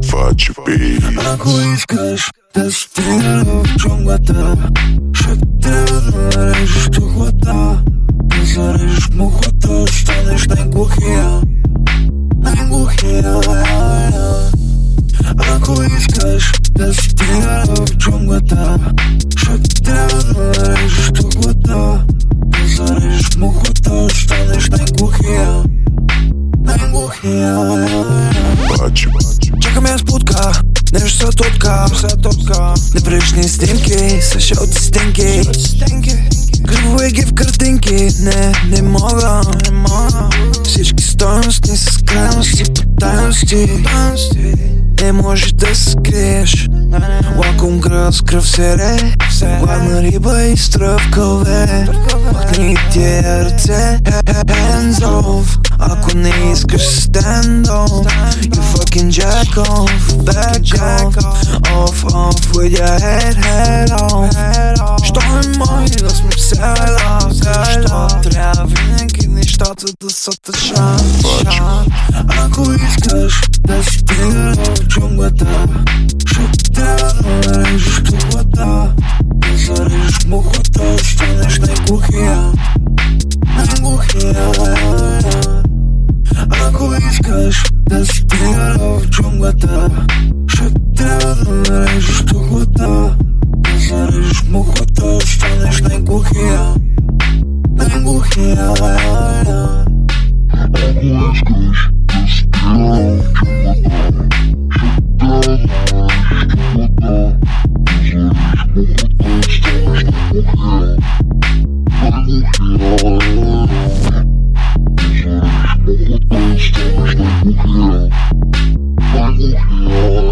Faci pe Acuiscăși de stilul jungla ta Și te înălești tu cu ta Te zărești muhul tău și te nești din cuchia Din cuchia Acuiscăși de stilul jungla ta Și te înălești Чакаме спутка, нещо са тотка, Неприлични снимки, са шоти стенки. Грибове ги в картинки, не, не мога, Всички стойности с крайности, потайности. Не може да скриеш Лаком град с кръв сере Гладна риба и стръвкаве Махни тия ръце Hands off. Ако не искаш stand on You fucking jack off Back off. Off off with your head head off. Що е мой да сме села Защо трябва винаги нещата да са тъча Ако искаш да стигна в джунглата мухата, станеш най-глухия Най-глухия Ако искаш да стигна в джунглата Ще трябва да нарежеш тухлата Да зарежеш мухата, станеш най-глухия Най-глухия Ако искаш да стигна в Oh.